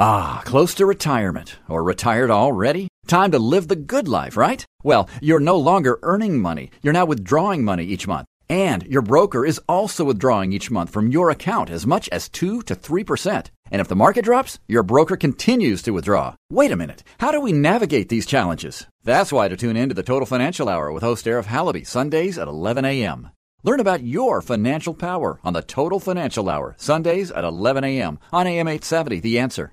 Ah, close to retirement or retired already? Time to live the good life, right? Well, you're no longer earning money. You're now withdrawing money each month. And your broker is also withdrawing each month from your account as much as 2 to 3%. And if the market drops, your broker continues to withdraw. Wait a minute. How do we navigate these challenges? That's why to tune in to the Total Financial Hour with host Arif Halaby, Sundays at 11 a.m. Learn about your financial power on the Total Financial Hour, Sundays at 11 a.m. on AM 870, The Answer.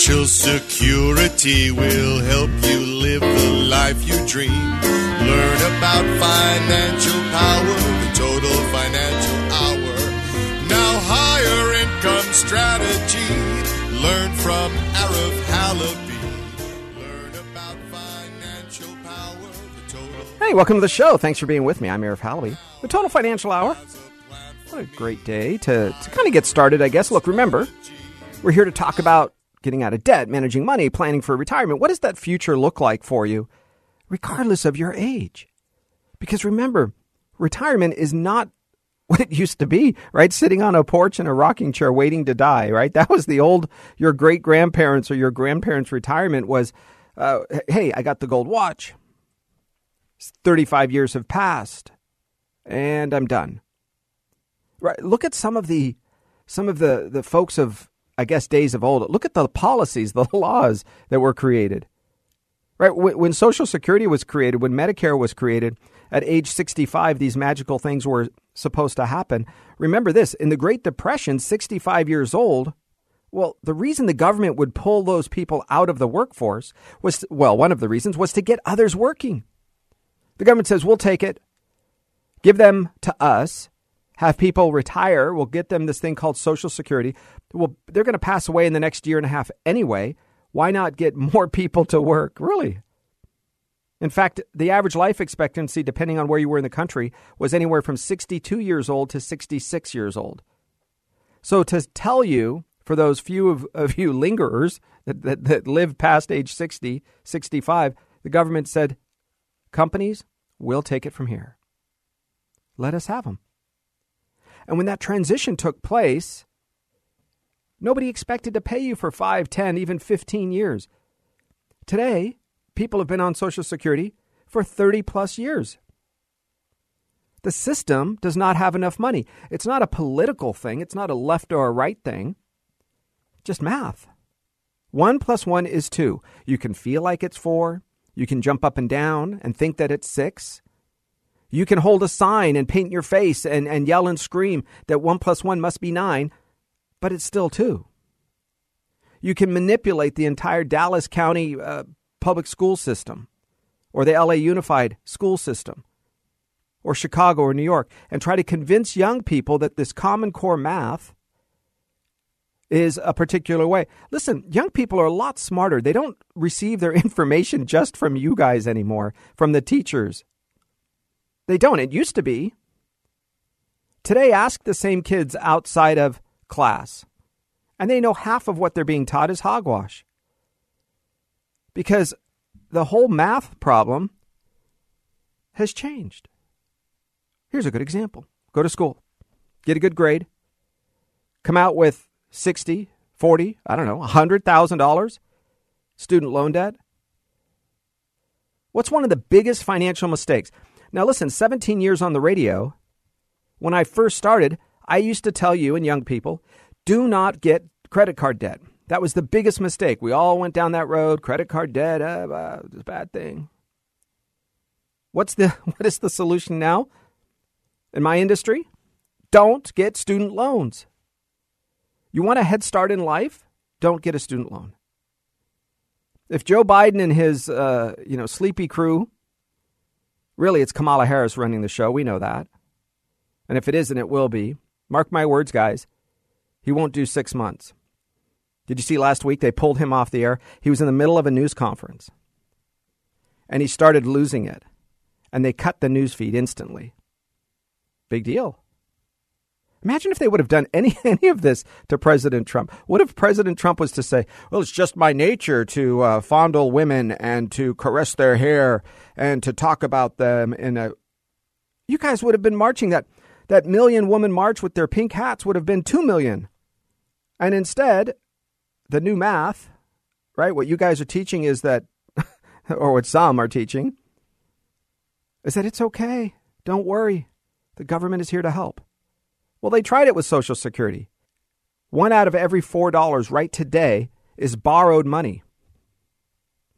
Financial security will help you live the life you dream. Learn about financial power, the total financial hour. Now, higher income strategy. Learn from Arif Halaby. Learn about financial power. Hey, welcome to the show. Thanks for being with me. I'm Arif Halaby. The Total Financial Hour. What a great day to, to kind of get started, I guess. Look, remember, we're here to talk about getting out of debt, managing money, planning for retirement. What does that future look like for you, regardless of your age? Because remember, retirement is not what it used to be, right? Sitting on a porch in a rocking chair waiting to die, right? That was the old, your great grandparents or your grandparents' retirement was, uh, hey, I got the gold watch. 35 years have passed and I'm done. Right. Look at some of the, some of the, the folks of I guess, days of old. Look at the policies, the laws that were created. Right? When Social Security was created, when Medicare was created, at age 65, these magical things were supposed to happen. Remember this in the Great Depression, 65 years old, well, the reason the government would pull those people out of the workforce was, well, one of the reasons was to get others working. The government says, we'll take it, give them to us, have people retire. We'll get them this thing called Social Security. Well, they're going to pass away in the next year and a half anyway. Why not get more people to work? Really? In fact, the average life expectancy, depending on where you were in the country, was anywhere from 62 years old to 66 years old. So to tell you, for those few of, of you lingerers that, that, that live past age 60, 65, the government said, companies, we'll take it from here. Let us have them. And when that transition took place, nobody expected to pay you for 5, 10, even 15 years. Today, people have been on Social Security for 30 plus years. The system does not have enough money. It's not a political thing, it's not a left or a right thing, just math. One plus one is two. You can feel like it's four. You can jump up and down and think that it's six. You can hold a sign and paint your face and, and yell and scream that one plus one must be nine, but it's still two. You can manipulate the entire Dallas County uh, public school system or the LA Unified school system or Chicago or New York and try to convince young people that this Common Core math is a particular way. Listen, young people are a lot smarter. They don't receive their information just from you guys anymore, from the teachers they don't. It used to be. Today, ask the same kids outside of class, and they know half of what they're being taught is hogwash. Because the whole math problem has changed. Here's a good example go to school, get a good grade, come out with 60, 40, I don't know, $100,000 student loan debt. What's one of the biggest financial mistakes? Now, listen, 17 years on the radio, when I first started, I used to tell you and young people do not get credit card debt. That was the biggest mistake. We all went down that road. Credit card debt, uh, uh, it's a bad thing. What's the what is the solution now? In my industry, don't get student loans. You want a head start in life? Don't get a student loan. If Joe Biden and his uh, you know sleepy crew Really, it's Kamala Harris running the show. We know that. And if it isn't, it will be. Mark my words, guys. He won't do six months. Did you see last week they pulled him off the air? He was in the middle of a news conference and he started losing it. And they cut the news feed instantly. Big deal. Imagine if they would have done any, any of this to President Trump. What if President Trump was to say, well, it's just my nature to uh, fondle women and to caress their hair and to talk about them in a. You guys would have been marching that. That million woman march with their pink hats would have been two million. And instead, the new math, right? What you guys are teaching is that, or what some are teaching, is that it's okay. Don't worry. The government is here to help. Well, they tried it with Social Security. One out of every $4 right today is borrowed money.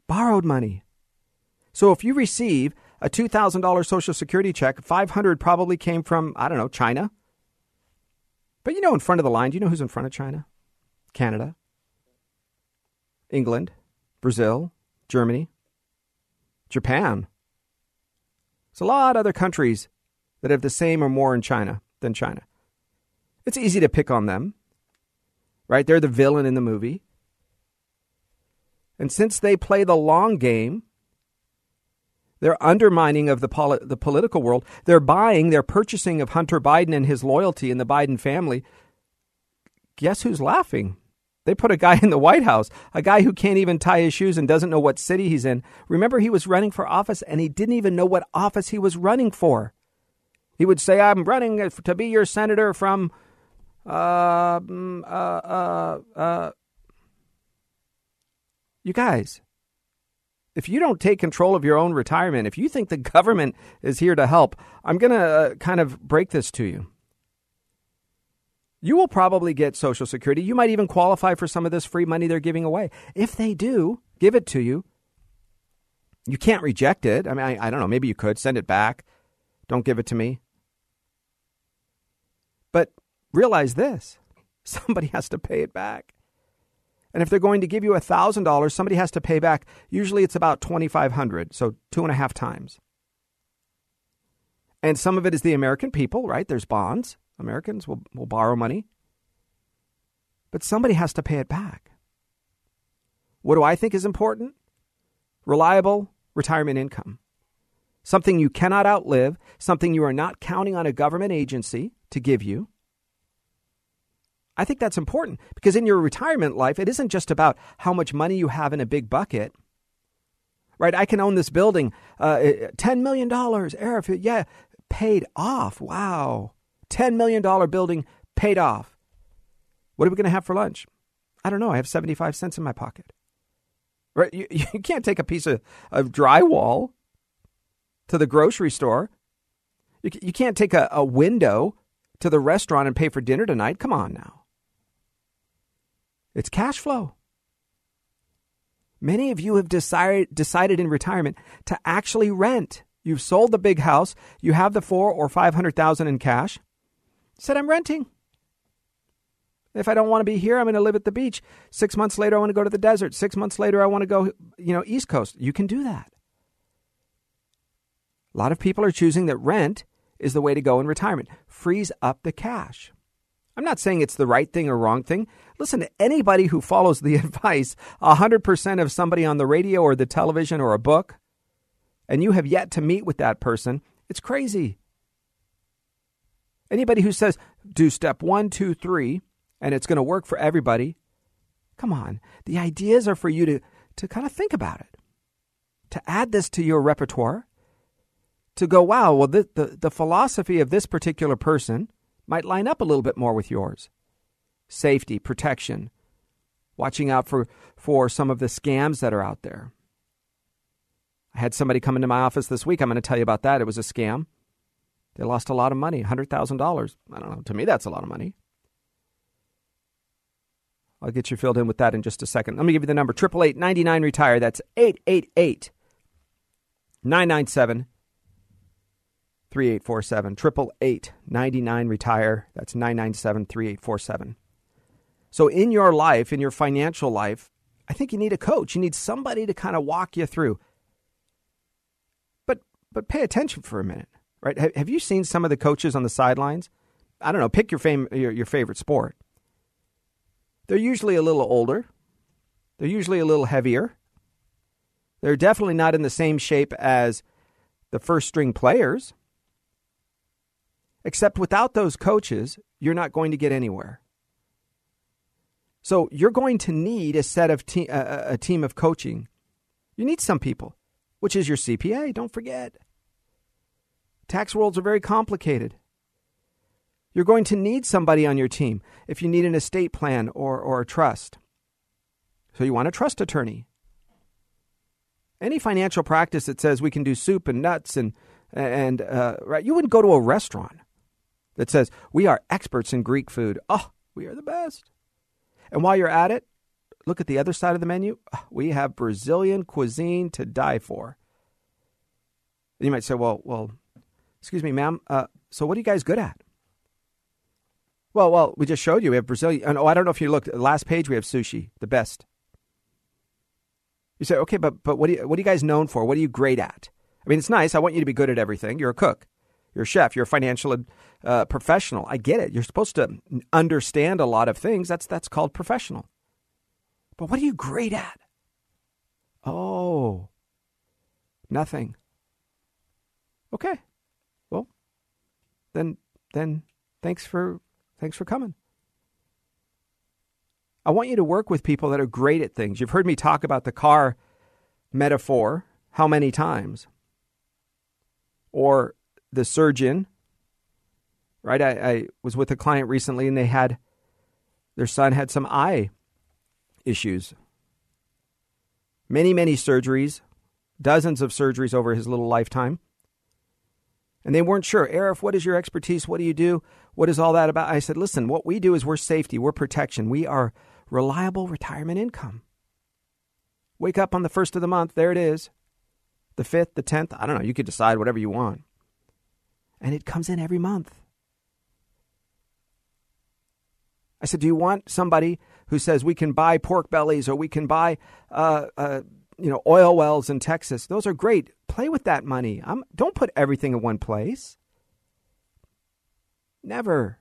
Borrowed money. So if you receive a $2,000 Social Security check, 500 probably came from, I don't know, China. But you know, in front of the line, do you know who's in front of China? Canada, England, Brazil, Germany, Japan. There's a lot of other countries that have the same or more in China than China. It's easy to pick on them, right? They're the villain in the movie. And since they play the long game, they're undermining of the, poli- the political world. They're buying, they're purchasing of Hunter Biden and his loyalty in the Biden family. Guess who's laughing? They put a guy in the White House, a guy who can't even tie his shoes and doesn't know what city he's in. Remember, he was running for office and he didn't even know what office he was running for. He would say, I'm running to be your senator from mm, uh, uh, uh, you guys, if you don't take control of your own retirement, if you think the government is here to help, I'm going to uh, kind of break this to you. You will probably get Social Security. You might even qualify for some of this free money they're giving away. If they do give it to you, you can't reject it. I mean, I, I don't know. Maybe you could send it back. Don't give it to me. But realize this somebody has to pay it back. And if they're going to give you $1,000, somebody has to pay back. Usually it's about 2500 so two and a half times. And some of it is the American people, right? There's bonds. Americans will, will borrow money. But somebody has to pay it back. What do I think is important? Reliable retirement income. Something you cannot outlive, something you are not counting on a government agency to give you I think that's important because in your retirement life, it isn't just about how much money you have in a big bucket. Right? I can own this building, uh, $10 million, Arif, yeah, paid off. Wow. $10 million building paid off. What are we going to have for lunch? I don't know. I have 75 cents in my pocket. Right? You, you can't take a piece of, of drywall to the grocery store. You, you can't take a, a window to the restaurant and pay for dinner tonight. Come on now. It's cash flow. Many of you have decided, decided in retirement to actually rent. You've sold the big house, you have the four or five hundred thousand in cash. Said I'm renting. If I don't want to be here, I'm going to live at the beach. Six months later, I want to go to the desert. Six months later, I want to go, you know, East Coast. You can do that. A lot of people are choosing that rent is the way to go in retirement. Frees up the cash. I'm not saying it's the right thing or wrong thing. Listen to anybody who follows the advice 100% of somebody on the radio or the television or a book, and you have yet to meet with that person, it's crazy. Anybody who says, do step one, two, three, and it's going to work for everybody, come on. The ideas are for you to, to kind of think about it, to add this to your repertoire, to go, wow, well, the, the, the philosophy of this particular person might line up a little bit more with yours. Safety, protection, watching out for, for some of the scams that are out there. I had somebody come into my office this week. I'm going to tell you about that. It was a scam. They lost a lot of money, $100,000. I don't know. To me, that's a lot of money. I'll get you filled in with that in just a second. Let me give you the number 888 99 Retire. That's 888 997 3847. 888 99 Retire. That's 997 3847. So, in your life, in your financial life, I think you need a coach. You need somebody to kind of walk you through. But, but pay attention for a minute, right? Have you seen some of the coaches on the sidelines? I don't know, pick your, fam- your, your favorite sport. They're usually a little older. They're usually a little heavier. They're definitely not in the same shape as the first string players. Except without those coaches, you're not going to get anywhere. So you're going to need a set of te- uh, a team of coaching. You need some people, which is your CPA. Don't forget. Tax worlds are very complicated. You're going to need somebody on your team if you need an estate plan or, or a trust. So you want a trust attorney. Any financial practice that says we can do soup and nuts and and uh, right, you wouldn't go to a restaurant that says we are experts in Greek food. Oh, we are the best. And while you're at it, look at the other side of the menu. We have Brazilian cuisine to die for. And you might say, well, well, excuse me, ma'am. Uh, so what are you guys good at? Well, well, we just showed you we have Brazilian. Oh, I don't know if you looked. Last page we have sushi, the best. You say, okay, but but what do you, what are you guys known for? What are you great at? I mean, it's nice. I want you to be good at everything. You're a cook, you're a chef, you're a financial uh, professional. I get it. You're supposed to understand a lot of things. That's that's called professional. But what are you great at? Oh, nothing. Okay, well, then then thanks for thanks for coming. I want you to work with people that are great at things. You've heard me talk about the car metaphor how many times? Or the surgeon, right? I, I, was with a client recently and they had their son had some eye issues. Many, many surgeries, dozens of surgeries over his little lifetime. And they weren't sure. Arif, what is your expertise? What do you do? What is all that about? I said, listen, what we do is we're safety, we're protection, we are reliable retirement income. Wake up on the first of the month, there it is. The fifth, the tenth, I don't know, you could decide whatever you want. And it comes in every month. I said, Do you want somebody who says we can buy pork bellies or we can buy, uh, uh, you know, oil wells in Texas? Those are great. Play with that money. I'm, don't put everything in one place. Never.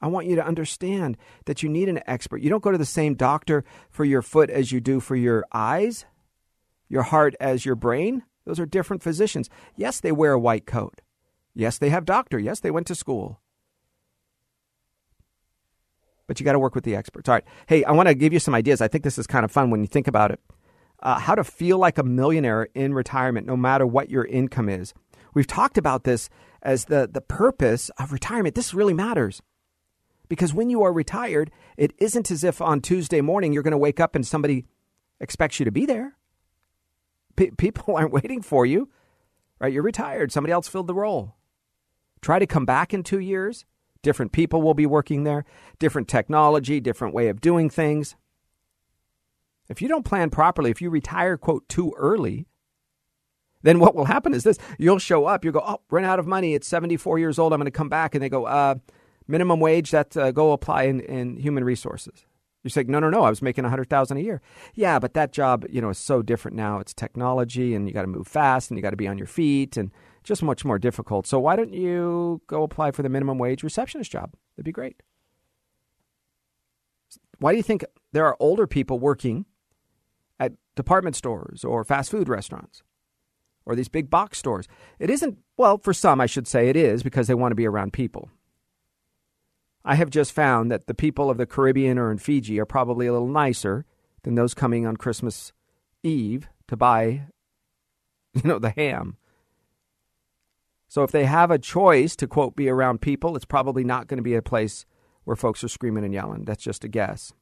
I want you to understand that you need an expert. You don't go to the same doctor for your foot as you do for your eyes, your heart as your brain. Those are different physicians. Yes, they wear a white coat. Yes, they have doctor. Yes, they went to school. But you got to work with the experts. All right. Hey, I want to give you some ideas. I think this is kind of fun when you think about it. Uh, how to feel like a millionaire in retirement, no matter what your income is. We've talked about this as the, the purpose of retirement. This really matters. Because when you are retired, it isn't as if on Tuesday morning you're going to wake up and somebody expects you to be there. P- people aren't waiting for you, right? You're retired. Somebody else filled the role. Try to come back in two years. Different people will be working there, different technology, different way of doing things. If you don't plan properly, if you retire, quote, too early, then what will happen is this you'll show up, you'll go, oh, run out of money. It's 74 years old. I'm going to come back. And they go, uh, minimum wage that uh, go apply in, in human resources. You say, no, no, no, I was making a hundred thousand a year. Yeah, but that job, you know, is so different now. It's technology, and you got to move fast, and you got to be on your feet, and just much more difficult. So why don't you go apply for the minimum wage receptionist job? That'd be great. Why do you think there are older people working at department stores or fast food restaurants or these big box stores? It isn't, well, for some, I should say it is because they want to be around people. I have just found that the people of the Caribbean or in Fiji are probably a little nicer than those coming on Christmas Eve to buy, you know, the ham. So if they have a choice to quote be around people, it's probably not going to be a place where folks are screaming and yelling. That's just a guess.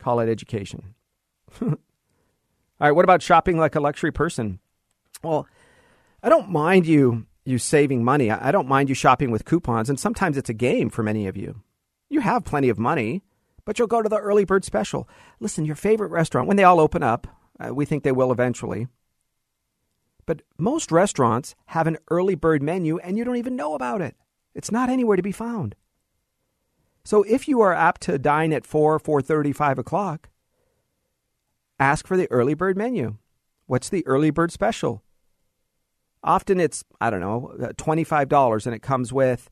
Call it education. All right, what about shopping like a luxury person? Well, I don't mind you you saving money. I don't mind you shopping with coupons, and sometimes it's a game for many of you. You have plenty of money, but you'll go to the early bird special. Listen, your favorite restaurant, when they all open up, uh, we think they will eventually. But most restaurants have an early bird menu and you don't even know about it. It's not anywhere to be found. So if you are apt to dine at 4, 4.30, 5 o'clock, ask for the early bird menu. What's the early bird special? Often it's, I don't know, uh, $25 and it comes with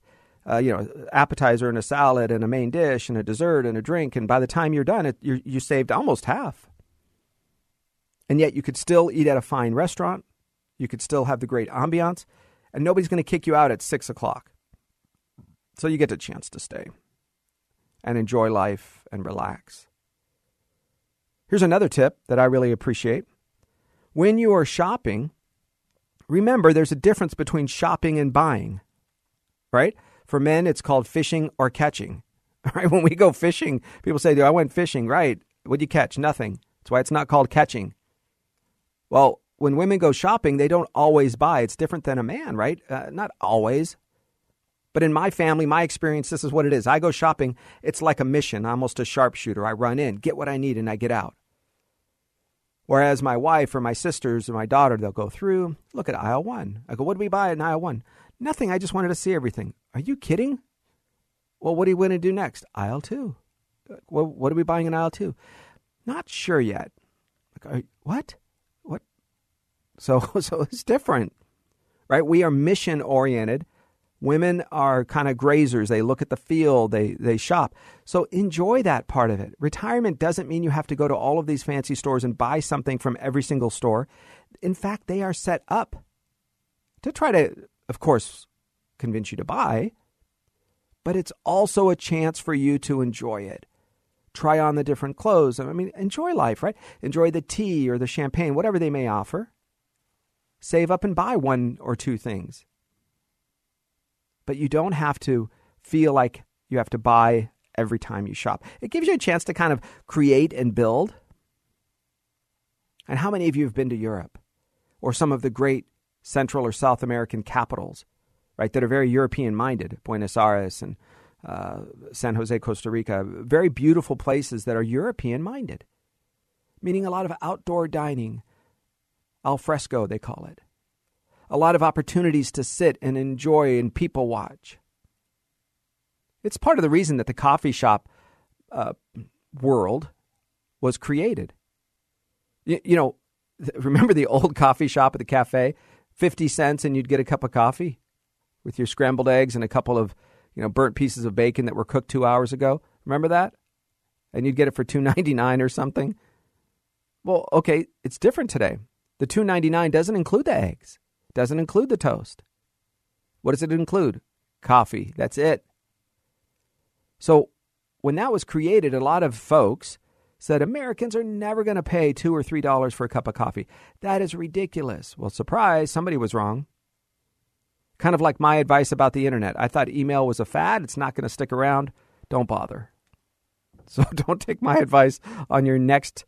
uh, you know, appetizer and a salad and a main dish and a dessert and a drink, and by the time you're done, it, you you saved almost half. And yet, you could still eat at a fine restaurant. You could still have the great ambiance, and nobody's going to kick you out at six o'clock. So you get a chance to stay and enjoy life and relax. Here's another tip that I really appreciate. When you are shopping, remember there's a difference between shopping and buying, right? For men, it's called fishing or catching. Right? When we go fishing, people say, Dude, I went fishing. Right. What'd you catch? Nothing. That's why it's not called catching. Well, when women go shopping, they don't always buy. It's different than a man, right? Uh, not always. But in my family, my experience, this is what it is. I go shopping, it's like a mission, almost a sharpshooter. I run in, get what I need, and I get out. Whereas my wife or my sisters or my daughter, they'll go through, look at aisle one. I go, what do we buy in aisle one? Nothing. I just wanted to see everything. Are you kidding? Well, what are you going to do next? Aisle two. What are we buying in aisle two? Not sure yet. Like? What? So, so it's different, right? We are mission oriented. Women are kind of grazers. They look at the field, they, they shop. So enjoy that part of it. Retirement doesn't mean you have to go to all of these fancy stores and buy something from every single store. In fact, they are set up to try to, of course, convince you to buy, but it's also a chance for you to enjoy it. Try on the different clothes. I mean, enjoy life, right? Enjoy the tea or the champagne, whatever they may offer. Save up and buy one or two things but you don't have to feel like you have to buy every time you shop. It gives you a chance to kind of create and build. And how many of you have been to Europe or some of the great Central or South American capitals, right, that are very European minded? Buenos Aires and uh, San Jose, Costa Rica, very beautiful places that are European minded, meaning a lot of outdoor dining, al fresco, they call it a lot of opportunities to sit and enjoy and people watch. It's part of the reason that the coffee shop uh, world was created. You, you know, remember the old coffee shop at the cafe? 50 cents and you'd get a cup of coffee with your scrambled eggs and a couple of, you know, burnt pieces of bacon that were cooked 2 hours ago. Remember that? And you'd get it for 2.99 or something. Well, okay, it's different today. The 2.99 doesn't include the eggs. Doesn't include the toast. What does it include? Coffee. That's it. So when that was created, a lot of folks said Americans are never going to pay two or three dollars for a cup of coffee. That is ridiculous. Well, surprise, somebody was wrong. Kind of like my advice about the internet. I thought email was a fad, it's not going to stick around. Don't bother. So don't take my advice on your next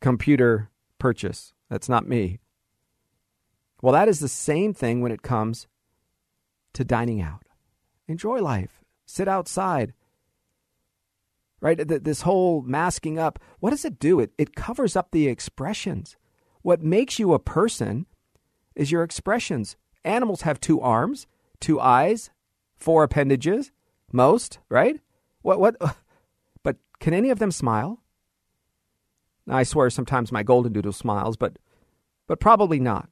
computer purchase. That's not me. Well, that is the same thing when it comes to dining out. Enjoy life, sit outside. Right? This whole masking up, what does it do? It, it covers up the expressions. What makes you a person is your expressions. Animals have two arms, two eyes, four appendages, most, right? What, what, but can any of them smile? I swear sometimes my golden doodle smiles, but, but probably not.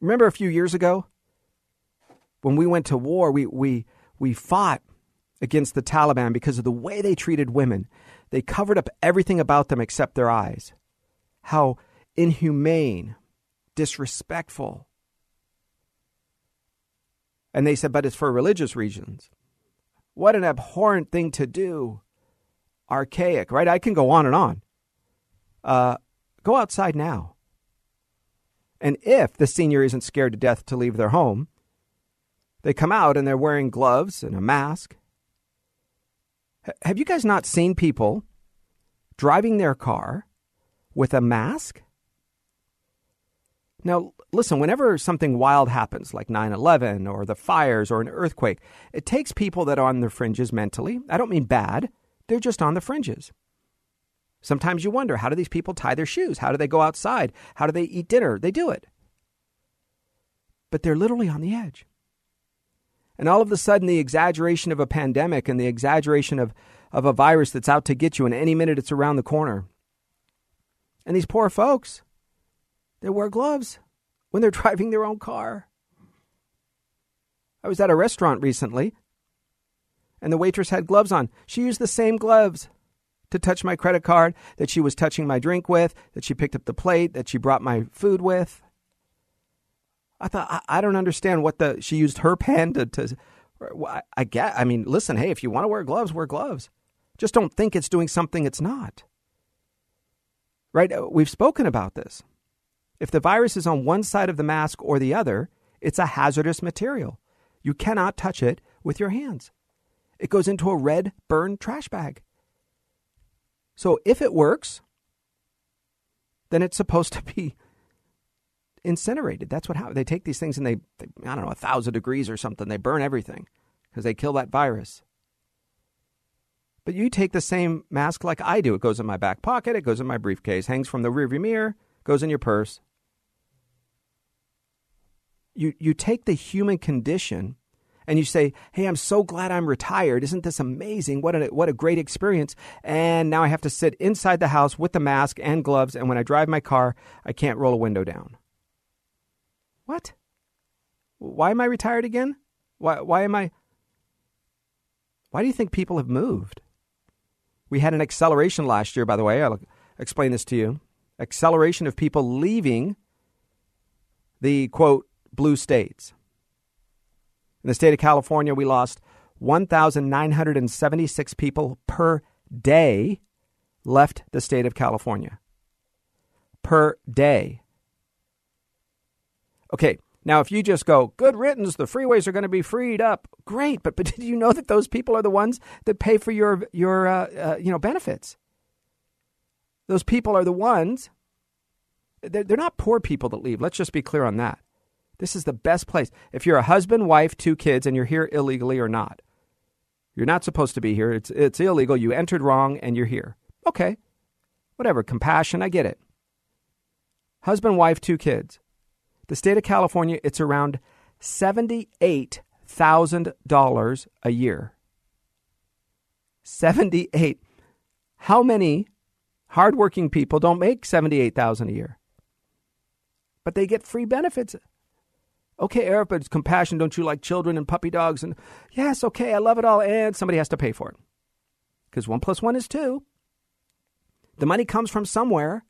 Remember a few years ago when we went to war, we, we, we fought against the Taliban because of the way they treated women. They covered up everything about them except their eyes. How inhumane, disrespectful. And they said, but it's for religious reasons. What an abhorrent thing to do. Archaic, right? I can go on and on. Uh, go outside now. And if the senior isn't scared to death to leave their home, they come out and they're wearing gloves and a mask. H- have you guys not seen people driving their car with a mask? Now, listen, whenever something wild happens, like 9 11 or the fires or an earthquake, it takes people that are on the fringes mentally. I don't mean bad, they're just on the fringes. Sometimes you wonder how do these people tie their shoes? How do they go outside? How do they eat dinner? They do it. But they're literally on the edge. And all of a sudden, the exaggeration of a pandemic and the exaggeration of, of a virus that's out to get you, and any minute it's around the corner. And these poor folks, they wear gloves when they're driving their own car. I was at a restaurant recently and the waitress had gloves on. She used the same gloves to touch my credit card that she was touching my drink with, that she picked up the plate, that she brought my food with. I thought I, I don't understand what the she used her pen to, to I, I get. I mean, listen, hey, if you want to wear gloves, wear gloves. Just don't think it's doing something it's not. Right? Uh, we've spoken about this. If the virus is on one side of the mask or the other, it's a hazardous material. You cannot touch it with your hands. It goes into a red burn trash bag. So if it works, then it's supposed to be incinerated. That's what happens. They take these things and they, they I don't know, a thousand degrees or something. They burn everything because they kill that virus. But you take the same mask like I do. It goes in my back pocket, it goes in my briefcase, hangs from the rearview mirror, goes in your purse. You, you take the human condition and you say, "Hey, I'm so glad I'm retired. Isn't this amazing? What a what a great experience." And now I have to sit inside the house with the mask and gloves and when I drive my car, I can't roll a window down. What? Why am I retired again? Why why am I Why do you think people have moved? We had an acceleration last year, by the way. I'll explain this to you. Acceleration of people leaving the quote blue states. In the state of California, we lost 1,976 people per day left the state of California. Per day. Okay, now if you just go, good riddance, the freeways are going to be freed up, great. But, but did you know that those people are the ones that pay for your, your uh, uh, you know, benefits? Those people are the ones, they're, they're not poor people that leave. Let's just be clear on that. This is the best place. If you're a husband, wife, two kids, and you're here illegally or not, you're not supposed to be here. It's, it's illegal. You entered wrong and you're here. Okay. Whatever. Compassion. I get it. Husband, wife, two kids. The state of California, it's around $78,000 a year. 78. How many hardworking people don't make 78,000 a year? But they get free benefits. Okay, Eric, but it's compassion. Don't you like children and puppy dogs? And yes, okay, I love it all. And somebody has to pay for it. Because one plus one is two. The money comes from somewhere.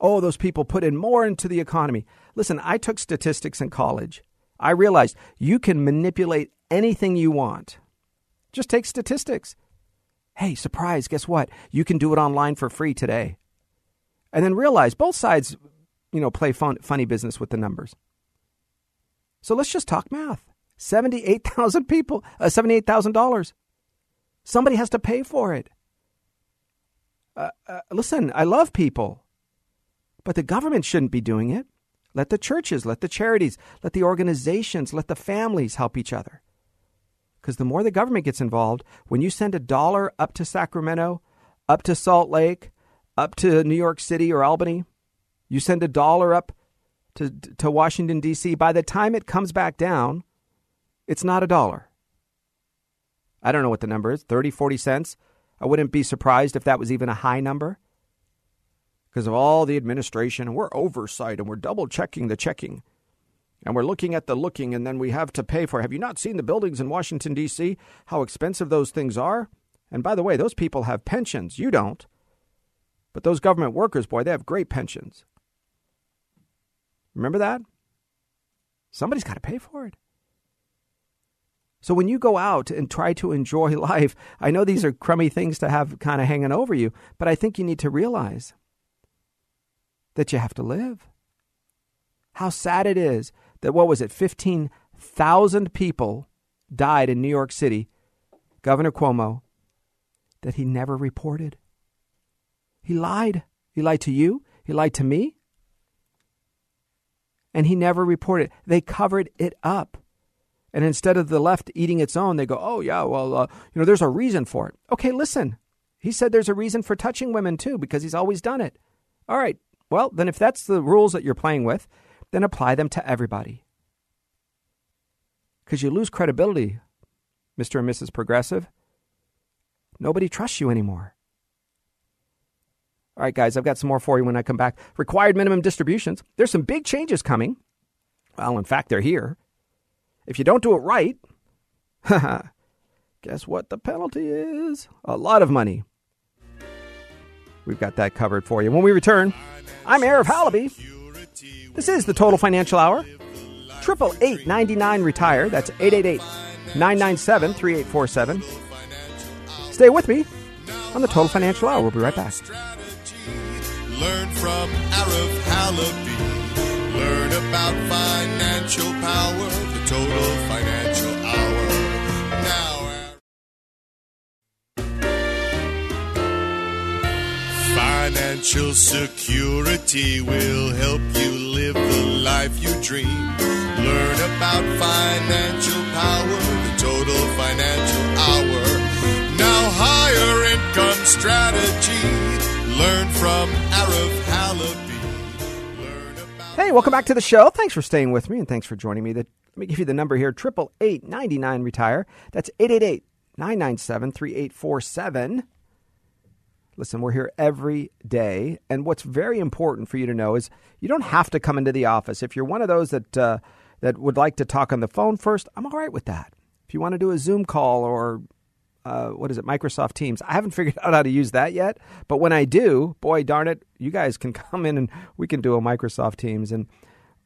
Oh, those people put in more into the economy. Listen, I took statistics in college. I realized you can manipulate anything you want. Just take statistics. Hey, surprise, guess what? You can do it online for free today. And then realize both sides, you know, play fun, funny business with the numbers. So let's just talk math. 78,000 people, uh, $78,000. Somebody has to pay for it. Uh, uh, listen, I love people, but the government shouldn't be doing it. Let the churches, let the charities, let the organizations, let the families help each other. Because the more the government gets involved, when you send a dollar up to Sacramento, up to Salt Lake, up to New York City or Albany, you send a dollar up to, to Washington, D.C., by the time it comes back down, it's not a dollar. I don't know what the number is 30, 40 cents. I wouldn't be surprised if that was even a high number because of all the administration and we're oversight and we're double checking the checking and we're looking at the looking and then we have to pay for. Have you not seen the buildings in Washington, D.C., how expensive those things are? And by the way, those people have pensions. You don't. But those government workers, boy, they have great pensions. Remember that? Somebody's got to pay for it. So when you go out and try to enjoy life, I know these are crummy things to have kind of hanging over you, but I think you need to realize that you have to live. How sad it is that, what was it, 15,000 people died in New York City, Governor Cuomo, that he never reported. He lied. He lied to you. He lied to me and he never reported. They covered it up. And instead of the left eating its own, they go, oh, yeah, well, uh, you know, there's a reason for it. Okay, listen. He said there's a reason for touching women too, because he's always done it. All right. Well, then if that's the rules that you're playing with, then apply them to everybody. Because you lose credibility, Mr. and Mrs. Progressive. Nobody trusts you anymore. All right, guys, I've got some more for you when I come back. Required minimum distributions. There's some big changes coming. Well, in fact, they're here. if you don't do it right, guess what the penalty is? A lot of money. We've got that covered for you. When we return, I'm Arif Halaby. This is the Total Financial Hour. Triple eight ninety nine retire. That's 888 997 3847. Stay with me on the Total Financial Hour. We'll be right back. Learn from Arif Halaby. Learn about financial power, the Total Financial Hour. Now, Financial security will help you live the life you dream. Learn about financial power, the total financial hour. Now, higher income strategy. Learn from about Hey, welcome back to the show. Thanks for staying with me and thanks for joining me. The, let me give you the number here triple eight ninety nine retire. That's 888 997 3847. Listen, we're here every day. And what's very important for you to know is you don't have to come into the office. If you're one of those that, uh, that would like to talk on the phone first, I'm all right with that. If you want to do a Zoom call or uh, what is it, Microsoft Teams, I haven't figured out how to use that yet. But when I do, boy, darn it, you guys can come in and we can do a Microsoft Teams. And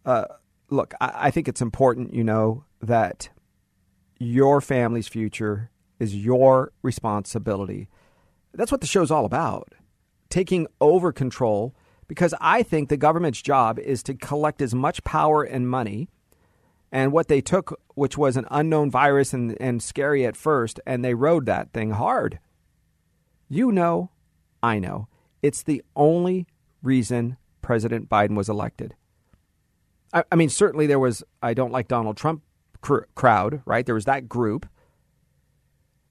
uh, look, I, I think it's important, you know, that your family's future is your responsibility. That's what the show's all about. Taking over control because I think the government's job is to collect as much power and money and what they took, which was an unknown virus and, and scary at first, and they rode that thing hard. You know, I know. It's the only reason President Biden was elected. I, I mean, certainly there was, I don't like Donald Trump cr- crowd, right? There was that group.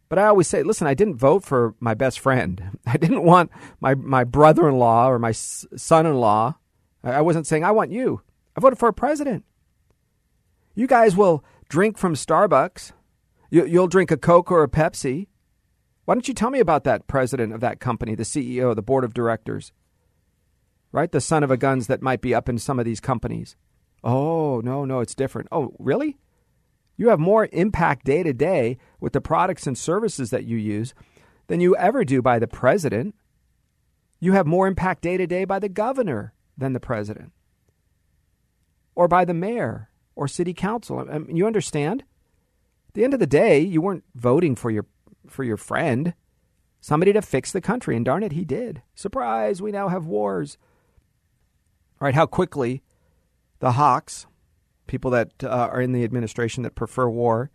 But I always say, listen, I didn't vote for my best friend. I didn't want my, my brother in law or my son in law. I wasn't saying, I want you. I voted for a president. You guys will drink from Starbucks. You, you'll drink a Coke or a Pepsi. Why don't you tell me about that president of that company, the CEO, the board of directors? Right? The son of a guns that might be up in some of these companies. Oh, no, no, it's different. Oh, really? You have more impact day to day with the products and services that you use than you ever do by the president. You have more impact day to day by the governor than the president or by the mayor or city council. I mean, you understand? At the end of the day, you weren't voting for your for your friend, somebody to fix the country, and darn it, he did. Surprise! We now have wars. All right, how quickly the hawks, people that uh, are in the administration that prefer war,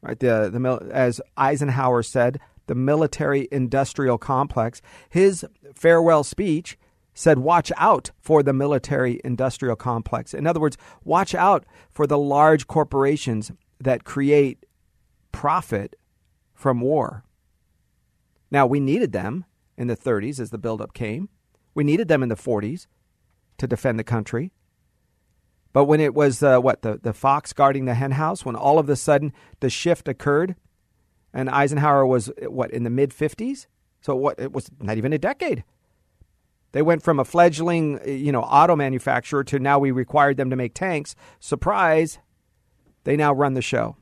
right? The the as Eisenhower said, the military industrial complex. His farewell speech said, watch out for the military industrial complex. In other words, watch out for the large corporations that create profit from war. Now, we needed them in the 30s as the buildup came, we needed them in the 40s to defend the country. But when it was uh, what the, the fox guarding the henhouse, when all of a sudden the shift occurred, and Eisenhower was what in the mid 50s, so what it was not even a decade they went from a fledgling, you know, auto manufacturer to now we required them to make tanks. Surprise, they now run the show.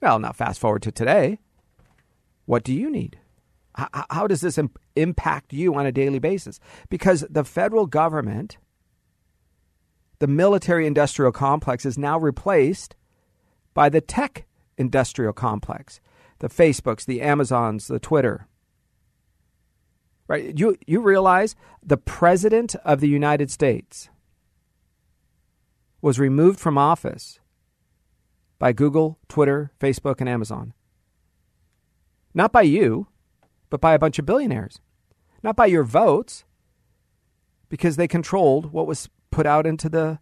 Well, now fast forward to today. What do you need? How, does this imp- impact you on a daily basis? Because the federal government, the military industrial complex, is now replaced by the tech industrial complex the Facebooks, the Amazons, the Twitter. Right? You you realize the president of the United States was removed from office by Google, Twitter, Facebook, and Amazon. Not by you, but by a bunch of billionaires. Not by your votes, because they controlled what was put out into the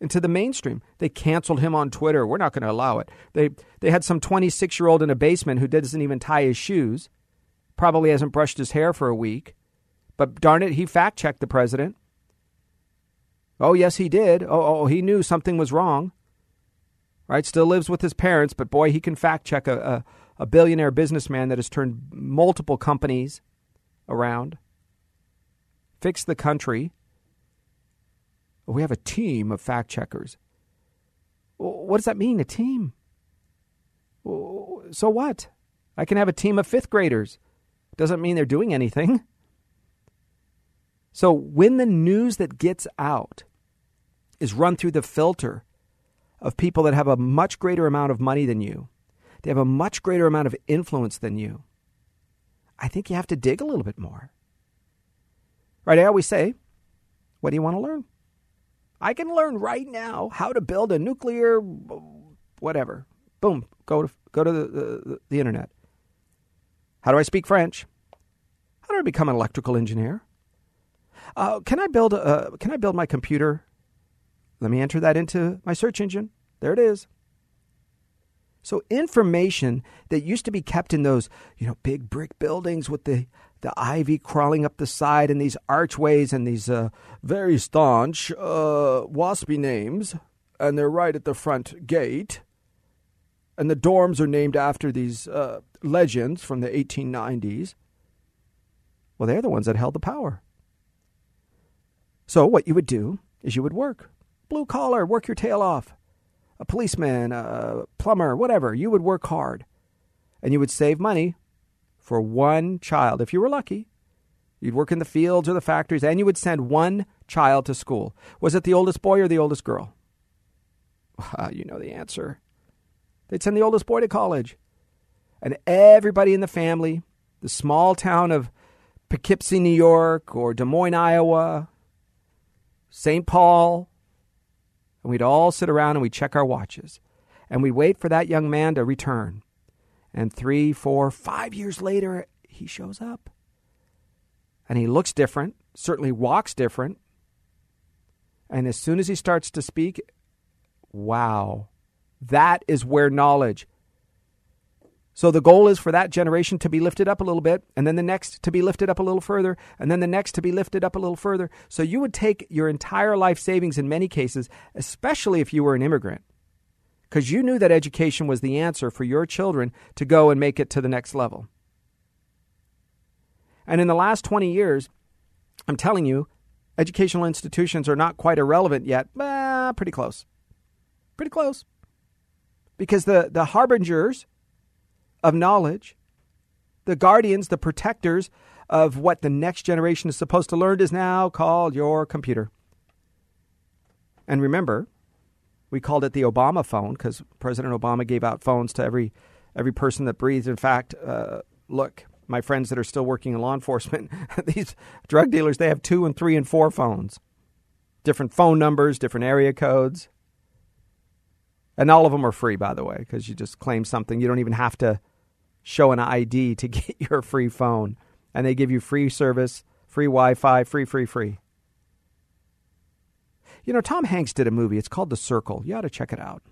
into the mainstream. They canceled him on Twitter. We're not going to allow it. They they had some 26 year old in a basement who doesn't even tie his shoes probably hasn't brushed his hair for a week. But darn it, he fact checked the president. Oh, yes, he did. Oh, oh, oh, he knew something was wrong. Right? Still lives with his parents, but boy, he can fact check a, a, a billionaire businessman that has turned multiple companies around, fixed the country. We have a team of fact checkers. What does that mean, a team? So what? I can have a team of fifth graders. Doesn't mean they're doing anything. So when the news that gets out is run through the filter of people that have a much greater amount of money than you, they have a much greater amount of influence than you, I think you have to dig a little bit more. Right? I always say, what do you want to learn? I can learn right now how to build a nuclear whatever. Boom, go to go to the, the, the internet. How do I speak French? How do I become an electrical engineer? Uh, can I build a, Can I build my computer? Let me enter that into my search engine. There it is. So information that used to be kept in those, you know, big brick buildings with the the ivy crawling up the side and these archways and these uh, very staunch uh, waspy names, and they're right at the front gate. And the dorms are named after these uh, legends from the 1890s. Well, they're the ones that held the power. So, what you would do is you would work. Blue collar, work your tail off. A policeman, a plumber, whatever. You would work hard. And you would save money for one child. If you were lucky, you'd work in the fields or the factories, and you would send one child to school. Was it the oldest boy or the oldest girl? you know the answer. They'd send the oldest boy to college. And everybody in the family, the small town of Poughkeepsie, New York, or Des Moines, Iowa, St. Paul, and we'd all sit around and we'd check our watches. And we'd wait for that young man to return. And three, four, five years later, he shows up. And he looks different, certainly walks different. And as soon as he starts to speak, wow, that is where knowledge so the goal is for that generation to be lifted up a little bit, and then the next to be lifted up a little further, and then the next to be lifted up a little further. So you would take your entire life savings in many cases, especially if you were an immigrant, because you knew that education was the answer for your children to go and make it to the next level. And in the last 20 years, I'm telling you, educational institutions are not quite irrelevant yet, but pretty close. Pretty close. Because the, the harbingers of knowledge, the guardians, the protectors of what the next generation is supposed to learn is now called your computer. And remember, we called it the Obama phone because President Obama gave out phones to every every person that breathes. In fact, uh, look, my friends that are still working in law enforcement, these drug dealers, they have two and three and four phones, different phone numbers, different area codes, and all of them are free, by the way, because you just claim something. You don't even have to show an ID to get your free phone. And they give you free service, free Wi Fi, free, free, free. You know, Tom Hanks did a movie. It's called The Circle. You ought to check it out.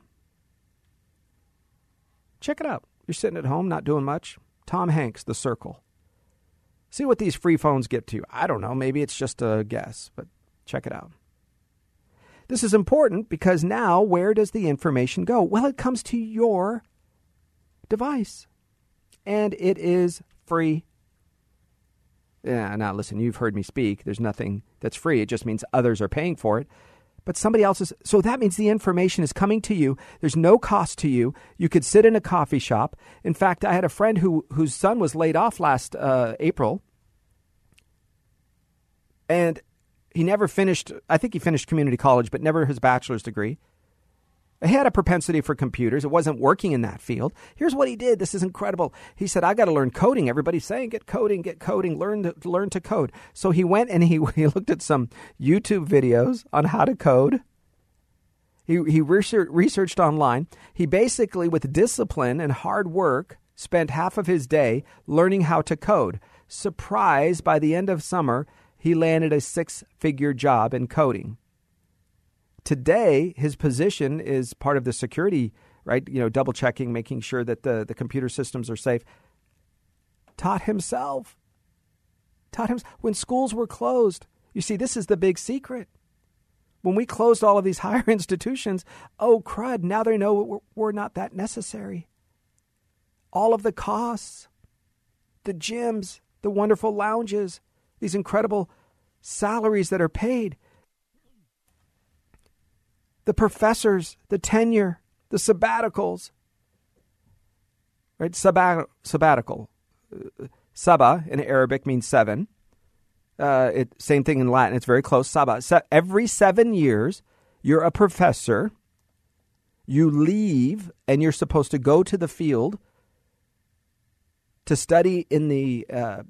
Check it out. You're sitting at home, not doing much. Tom Hanks, The Circle. See what these free phones get to you. I don't know. Maybe it's just a guess, but check it out. This is important because now where does the information go? Well, it comes to your device and it is free. Yeah, now listen, you've heard me speak. There's nothing that's free. It just means others are paying for it. But somebody else is. So that means the information is coming to you. There's no cost to you. You could sit in a coffee shop. In fact, I had a friend who whose son was laid off last uh, April, and he never finished. I think he finished community college, but never his bachelor's degree. He had a propensity for computers. It wasn't working in that field. Here's what he did. This is incredible. He said, I got to learn coding. Everybody's saying, get coding, get coding, learn to, learn to code. So he went and he, he looked at some YouTube videos on how to code. He, he research, researched online. He basically, with discipline and hard work, spent half of his day learning how to code. Surprise, by the end of summer, he landed a six figure job in coding. Today, his position is part of the security, right? You know, double checking, making sure that the, the computer systems are safe. Taught himself. Taught himself. when schools were closed. You see, this is the big secret. When we closed all of these higher institutions, oh crud, now they know we're, we're not that necessary. All of the costs, the gyms, the wonderful lounges, these incredible salaries that are paid the professors, the tenure, the sabbaticals. Right? Sabbat, sabbatical. Uh, Saba in Arabic means seven. Uh, it, same thing in Latin. It's very close. Saba. Se- every seven years, you're a professor. You leave and you're supposed to go to the field to study in the uh,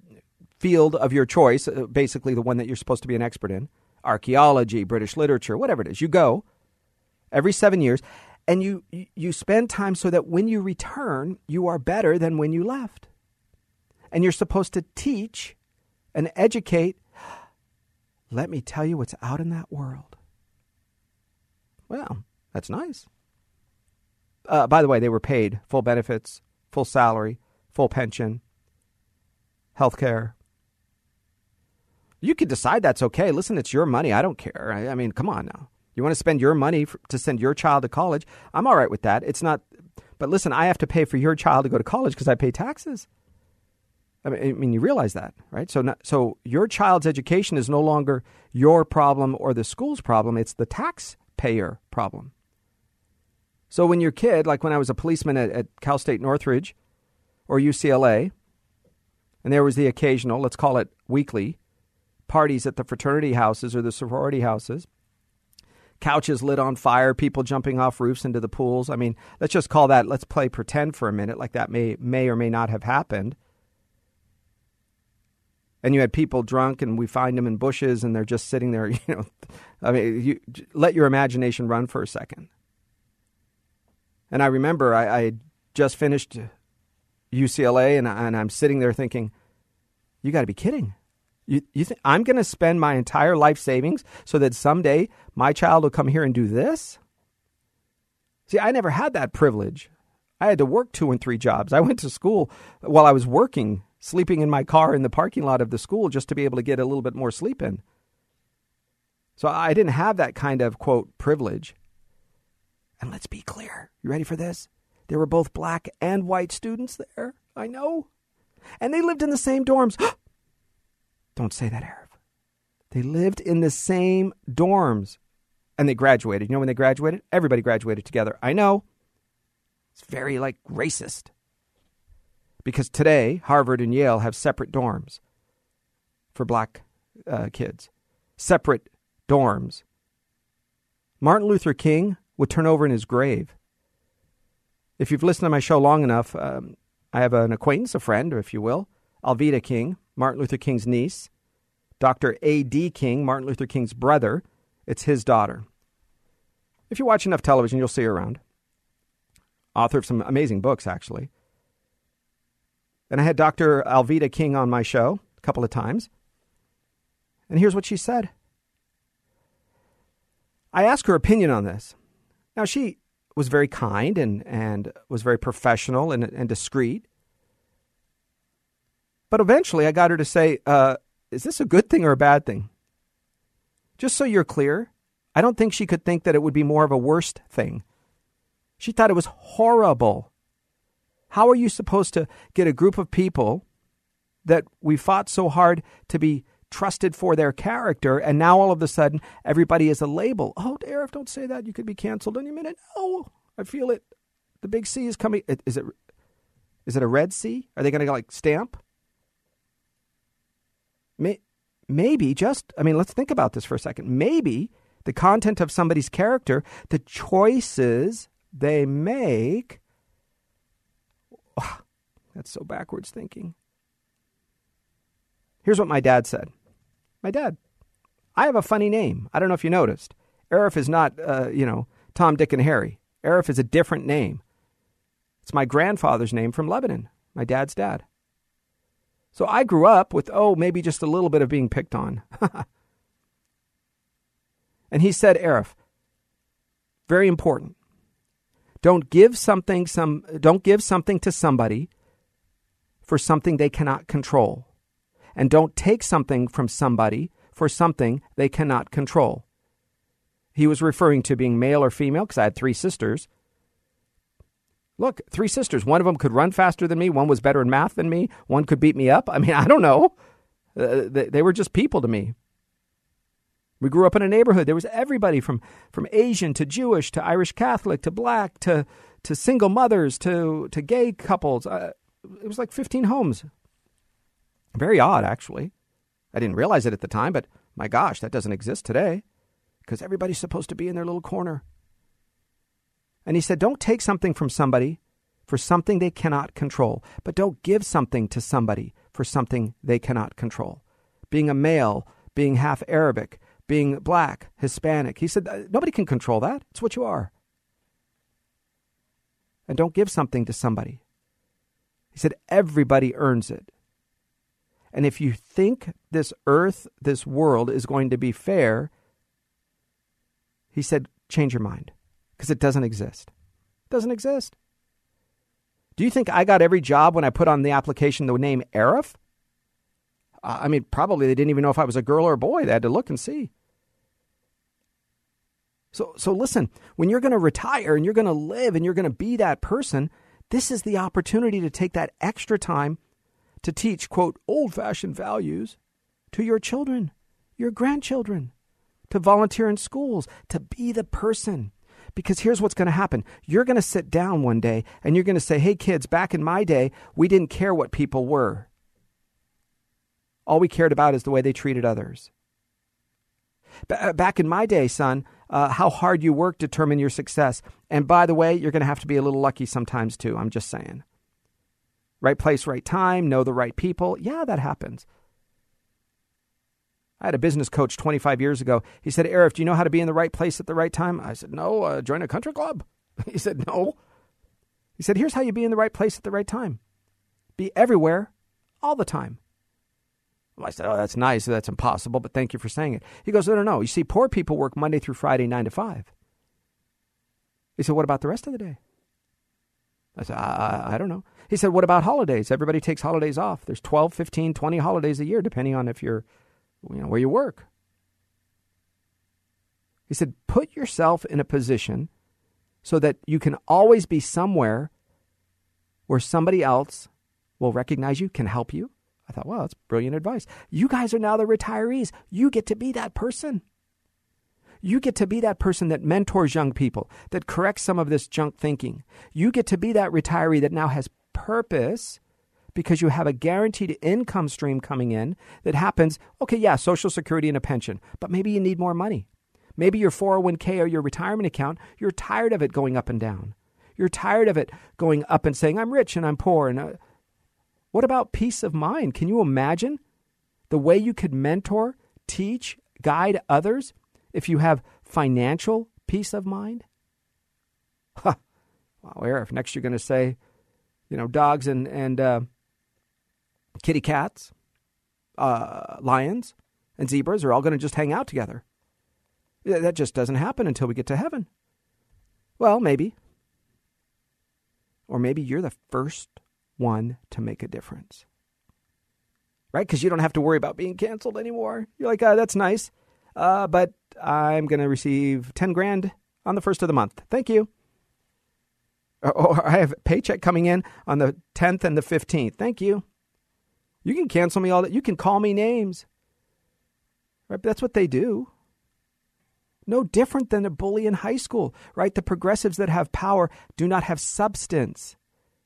field of your choice, uh, basically the one that you're supposed to be an expert in archaeology, British literature, whatever it is. You go every seven years and you, you spend time so that when you return, you are better than when you left. And you're supposed to teach and educate. Let me tell you what's out in that world. Well, that's nice. Uh, by the way, they were paid full benefits, full salary, full pension, health care. You can decide that's okay. Listen, it's your money. I don't care. I, I mean, come on now. You want to spend your money for, to send your child to college? I'm all right with that. It's not, but listen, I have to pay for your child to go to college because I pay taxes. I mean, I mean, you realize that, right? So, not, so your child's education is no longer your problem or the school's problem; it's the taxpayer problem. So, when your kid, like when I was a policeman at, at Cal State Northridge or UCLA, and there was the occasional, let's call it weekly, parties at the fraternity houses or the sorority houses, couches lit on fire, people jumping off roofs into the pools. I mean, let's just call that, let's play pretend for a minute, like that may, may or may not have happened. And you had people drunk, and we find them in bushes, and they're just sitting there. You know, I mean, you, let your imagination run for a second. And I remember I, I just finished UCLA, and, and I'm sitting there thinking, "You got to be kidding! You, you think I'm going to spend my entire life savings so that someday my child will come here and do this? See, I never had that privilege. I had to work two and three jobs. I went to school while I was working, sleeping in my car in the parking lot of the school just to be able to get a little bit more sleep in. So I didn't have that kind of, quote, privilege. And let's be clear. You ready for this? There were both black and white students there. I know. And they lived in the same dorms. Don't say that, Arif. They lived in the same dorms and they graduated. You know when they graduated? Everybody graduated together. I know. It's very like racist. Because today, Harvard and Yale have separate dorms for black uh, kids, separate dorms. Martin Luther King would turn over in his grave. If you've listened to my show long enough, um, I have an acquaintance, a friend, if you will, Alveda King, Martin Luther King's niece. Dr. A.D. King, Martin Luther King's brother, it's his daughter. If you watch enough television, you'll see her around. Author of some amazing books, actually. And I had Dr. Alveda King on my show a couple of times. And here's what she said I asked her opinion on this. Now, she was very kind and, and was very professional and, and discreet. But eventually, I got her to say, uh, Is this a good thing or a bad thing? Just so you're clear, I don't think she could think that it would be more of a worst thing. She thought it was horrible. How are you supposed to get a group of people that we fought so hard to be trusted for their character, and now all of a sudden everybody is a label? Oh, Arif, don't say that. You could be canceled any minute. Oh, I feel it. The big C is coming. Is it? Is it a red C? Are they going to like stamp? May, maybe just. I mean, let's think about this for a second. Maybe the content of somebody's character, the choices they make. Oh, that's so backwards thinking. Here's what my dad said. My dad, I have a funny name. I don't know if you noticed. Arif is not, uh, you know, Tom, Dick, and Harry. Arif is a different name. It's my grandfather's name from Lebanon, my dad's dad. So I grew up with, oh, maybe just a little bit of being picked on. and he said, Arif, very important. Don't give something some don't give something to somebody for something they cannot control. And don't take something from somebody for something they cannot control. He was referring to being male or female because I had three sisters. Look, three sisters. One of them could run faster than me. One was better in math than me. One could beat me up. I mean, I don't know. Uh, they, they were just people to me. We grew up in a neighborhood. There was everybody from, from Asian to Jewish to Irish Catholic to black to, to single mothers to, to gay couples. Uh, it was like 15 homes. Very odd, actually. I didn't realize it at the time, but my gosh, that doesn't exist today because everybody's supposed to be in their little corner. And he said, Don't take something from somebody for something they cannot control, but don't give something to somebody for something they cannot control. Being a male, being half Arabic, being black, Hispanic. He said, uh, Nobody can control that. It's what you are. And don't give something to somebody. He said, Everybody earns it. And if you think this earth, this world is going to be fair, he said, change your mind because it doesn't exist. It doesn't exist. Do you think I got every job when I put on the application the name Arif? I mean, probably they didn't even know if I was a girl or a boy. They had to look and see. So, so listen, when you're going to retire and you're going to live and you're going to be that person, this is the opportunity to take that extra time to teach, quote, old fashioned values to your children, your grandchildren, to volunteer in schools, to be the person. Because here's what's going to happen. You're going to sit down one day and you're going to say, hey, kids, back in my day, we didn't care what people were. All we cared about is the way they treated others. Uh, back in my day, son, uh, how hard you work determine your success. And by the way, you're going to have to be a little lucky sometimes too. I'm just saying. Right place, right time, know the right people. Yeah, that happens. I had a business coach 25 years ago. He said, Arif, do you know how to be in the right place at the right time? I said, No, uh, join a country club. he said, No. He said, Here's how you be in the right place at the right time be everywhere all the time. Well, I said, Oh, that's nice. That's impossible, but thank you for saying it. He goes, No, no, no. You see, poor people work Monday through Friday, 9 to 5. He said, What about the rest of the day? I said, I, I, I don't know. He said, What about holidays? Everybody takes holidays off. There's 12, 15, 20 holidays a year, depending on if you're, you know, where you work. He said, Put yourself in a position so that you can always be somewhere where somebody else will recognize you, can help you, I thought, wow, that's brilliant advice. You guys are now the retirees. You get to be that person. You get to be that person that mentors young people, that corrects some of this junk thinking. You get to be that retiree that now has purpose because you have a guaranteed income stream coming in that happens. Okay, yeah, Social Security and a pension, but maybe you need more money. Maybe your 401k or your retirement account, you're tired of it going up and down. You're tired of it going up and saying, I'm rich and I'm poor. And uh, what about peace of mind? Can you imagine the way you could mentor, teach, guide others if you have financial peace of mind? Huh. Wow, Arif, next you're going to say, you know, dogs and, and uh, kitty cats, uh, lions, and zebras are all going to just hang out together. That just doesn't happen until we get to heaven. Well, maybe. Or maybe you're the first one to make a difference. Right? Because you don't have to worry about being canceled anymore. You're like, uh, that's nice. Uh, but I'm going to receive 10 grand on the first of the month. Thank you. Or I have a paycheck coming in on the 10th and the 15th. Thank you. You can cancel me all that. You can call me names. Right? That's what they do. No different than a bully in high school, right? The progressives that have power do not have substance.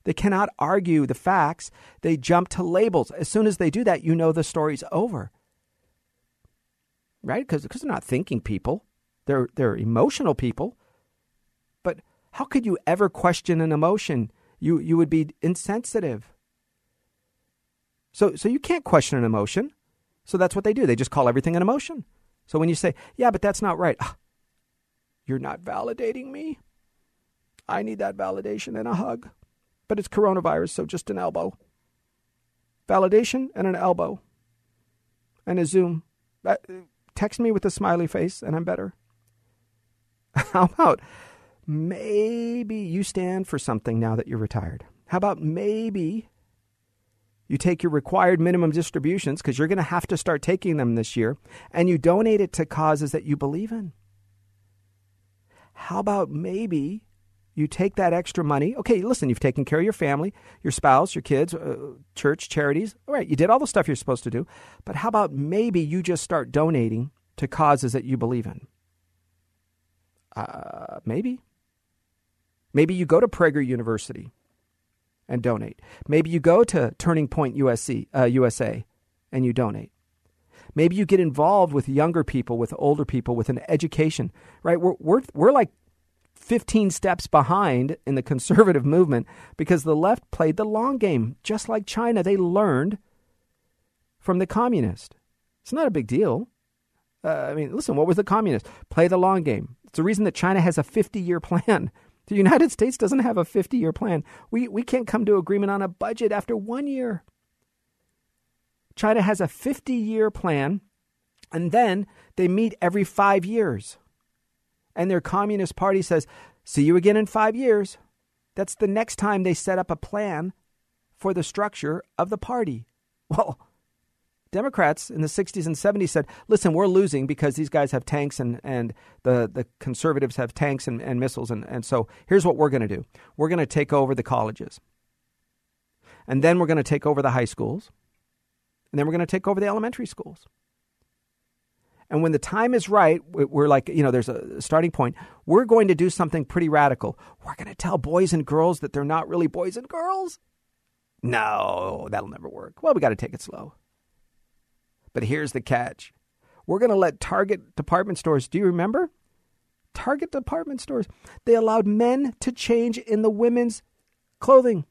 They cannot argue the facts. They jump to labels. As soon as they do that, you know the story's over. Right? Because they're not thinking people. They're they're emotional people. But how could you ever question an emotion? You you would be insensitive. So so you can't question an emotion. So that's what they do. They just call everything an emotion. So when you say, "Yeah, but that's not right." Ah, you're not validating me. I need that validation and a hug but it's coronavirus, so just an elbow. Validation and an elbow. And a Zoom. Uh, text me with a smiley face, and I'm better. How about maybe you stand for something now that you're retired? How about maybe you take your required minimum distributions, because you're going to have to start taking them this year, and you donate it to causes that you believe in? How about maybe you take that extra money. Okay, listen, you've taken care of your family, your spouse, your kids, uh, church, charities. All right, you did all the stuff you're supposed to do. But how about maybe you just start donating to causes that you believe in? Uh, maybe. Maybe you go to Prager University and donate. Maybe you go to Turning Point USC, uh, USA and you donate. Maybe you get involved with younger people, with older people, with an education, right? We're, we're, we're like 15 steps behind in the conservative movement because the left played the long game. Just like China, they learned from the communist. It's not a big deal. Uh, I mean, listen, what was the communist? Play the long game. It's the reason that China has a 50 year plan. The United States doesn't have a 50 year plan. We, we can't come to agreement on a budget after one year. China has a 50 year plan, and then they meet every five years. And their Communist Party says, See you again in five years. That's the next time they set up a plan for the structure of the party. Well, Democrats in the 60s and 70s said, listen, we're losing because these guys have tanks and, and the, the conservatives have tanks and, and missiles. And, and so here's what we're going to do we're going to take over the colleges. And then we're going to take over the high schools. And then we're going to take over the elementary schools. And when the time is right, we're like, you know, there's a starting point. We're going to do something pretty radical. We're going to tell boys and girls that they're not really boys and girls. No, that'll never work. Well, we got to take it slow. But here's the catch we're going to let Target department stores, do you remember? Target department stores, they allowed men to change in the women's clothing,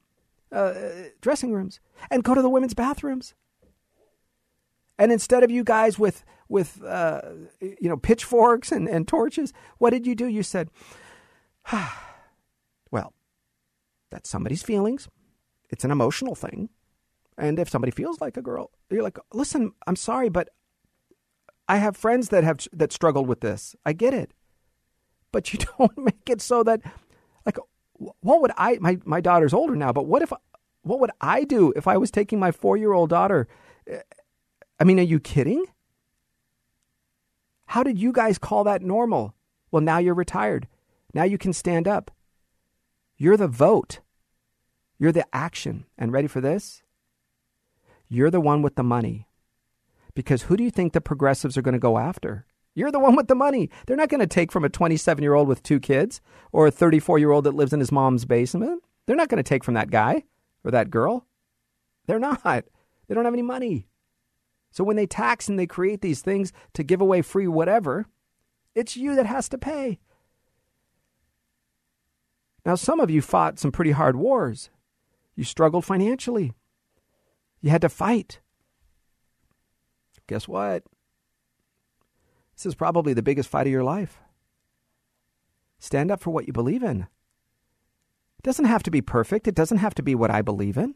uh, dressing rooms, and go to the women's bathrooms. And instead of you guys with with uh, you know pitchforks and, and torches, what did you do? You said, "Well, that's somebody's feelings. It's an emotional thing. And if somebody feels like a girl, you're like, listen, I'm sorry, but I have friends that have that struggled with this. I get it, but you don't make it so that, like, what would I? My my daughter's older now, but what if? What would I do if I was taking my four year old daughter? I mean, are you kidding? How did you guys call that normal? Well, now you're retired. Now you can stand up. You're the vote. You're the action. And ready for this? You're the one with the money. Because who do you think the progressives are going to go after? You're the one with the money. They're not going to take from a 27 year old with two kids or a 34 year old that lives in his mom's basement. They're not going to take from that guy or that girl. They're not. They don't have any money. So when they tax and they create these things to give away free whatever, it's you that has to pay. Now, some of you fought some pretty hard wars. You struggled financially. You had to fight. Guess what? This is probably the biggest fight of your life. Stand up for what you believe in. It doesn't have to be perfect, it doesn't have to be what I believe in.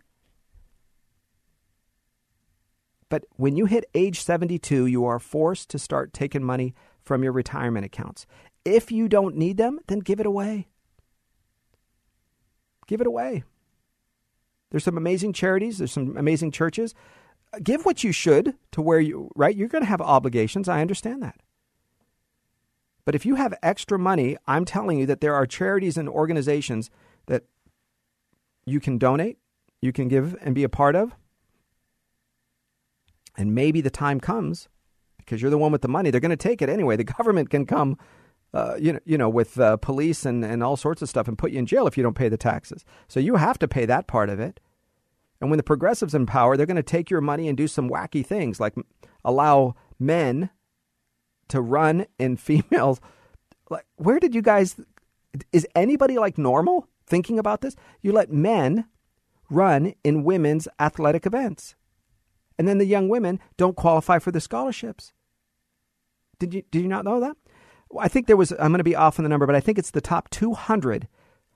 But when you hit age 72, you are forced to start taking money from your retirement accounts. If you don't need them, then give it away. Give it away. There's some amazing charities, there's some amazing churches. Give what you should to where you, right? You're going to have obligations. I understand that. But if you have extra money, I'm telling you that there are charities and organizations that you can donate, you can give and be a part of. And maybe the time comes because you're the one with the money. They're going to take it anyway. The government can come, uh, you know, you know, with uh, police and, and all sorts of stuff and put you in jail if you don't pay the taxes. So you have to pay that part of it. And when the progressives in power, they're going to take your money and do some wacky things like allow men to run in females. Like, where did you guys? Is anybody like normal thinking about this? You let men run in women's athletic events and then the young women don't qualify for the scholarships. Did you did you not know that? I think there was. I'm going to be off on the number, but I think it's the top 200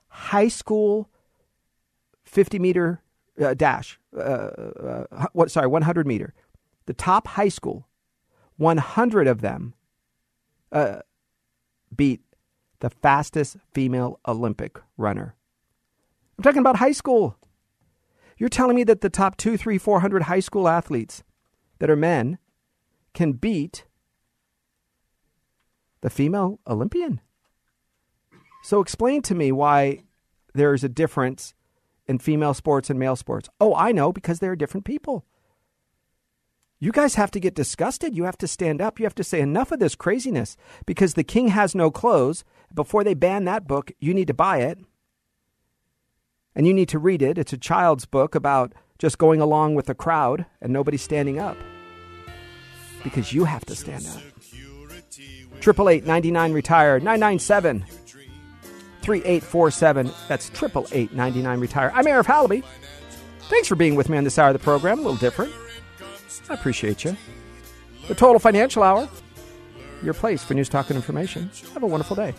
high school 50 meter uh, dash. Uh, uh, what? Sorry, 100 meter. The top high school, 100 of them uh, beat the fastest female Olympic runner. I'm talking about high school. You're telling me that the top two, three, four hundred high school athletes that are men can beat the female Olympian? So explain to me why there's a difference in female sports and male sports. Oh, I know because they're different people. You guys have to get disgusted. You have to stand up. You have to say enough of this craziness because the king has no clothes. Before they ban that book, you need to buy it. And you need to read it. It's a child's book about just going along with the crowd and nobody standing up. Because you have to stand up. Triple eight ninety nine Retire 997 3847. That's triple eight ninety nine Retire. I'm Arif Halaby. Thanks for being with me on this hour of the program. A little different. I appreciate you. The Total Financial Hour, your place for news, talk, and information. Have a wonderful day.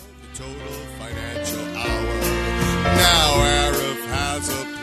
Now, Arif has a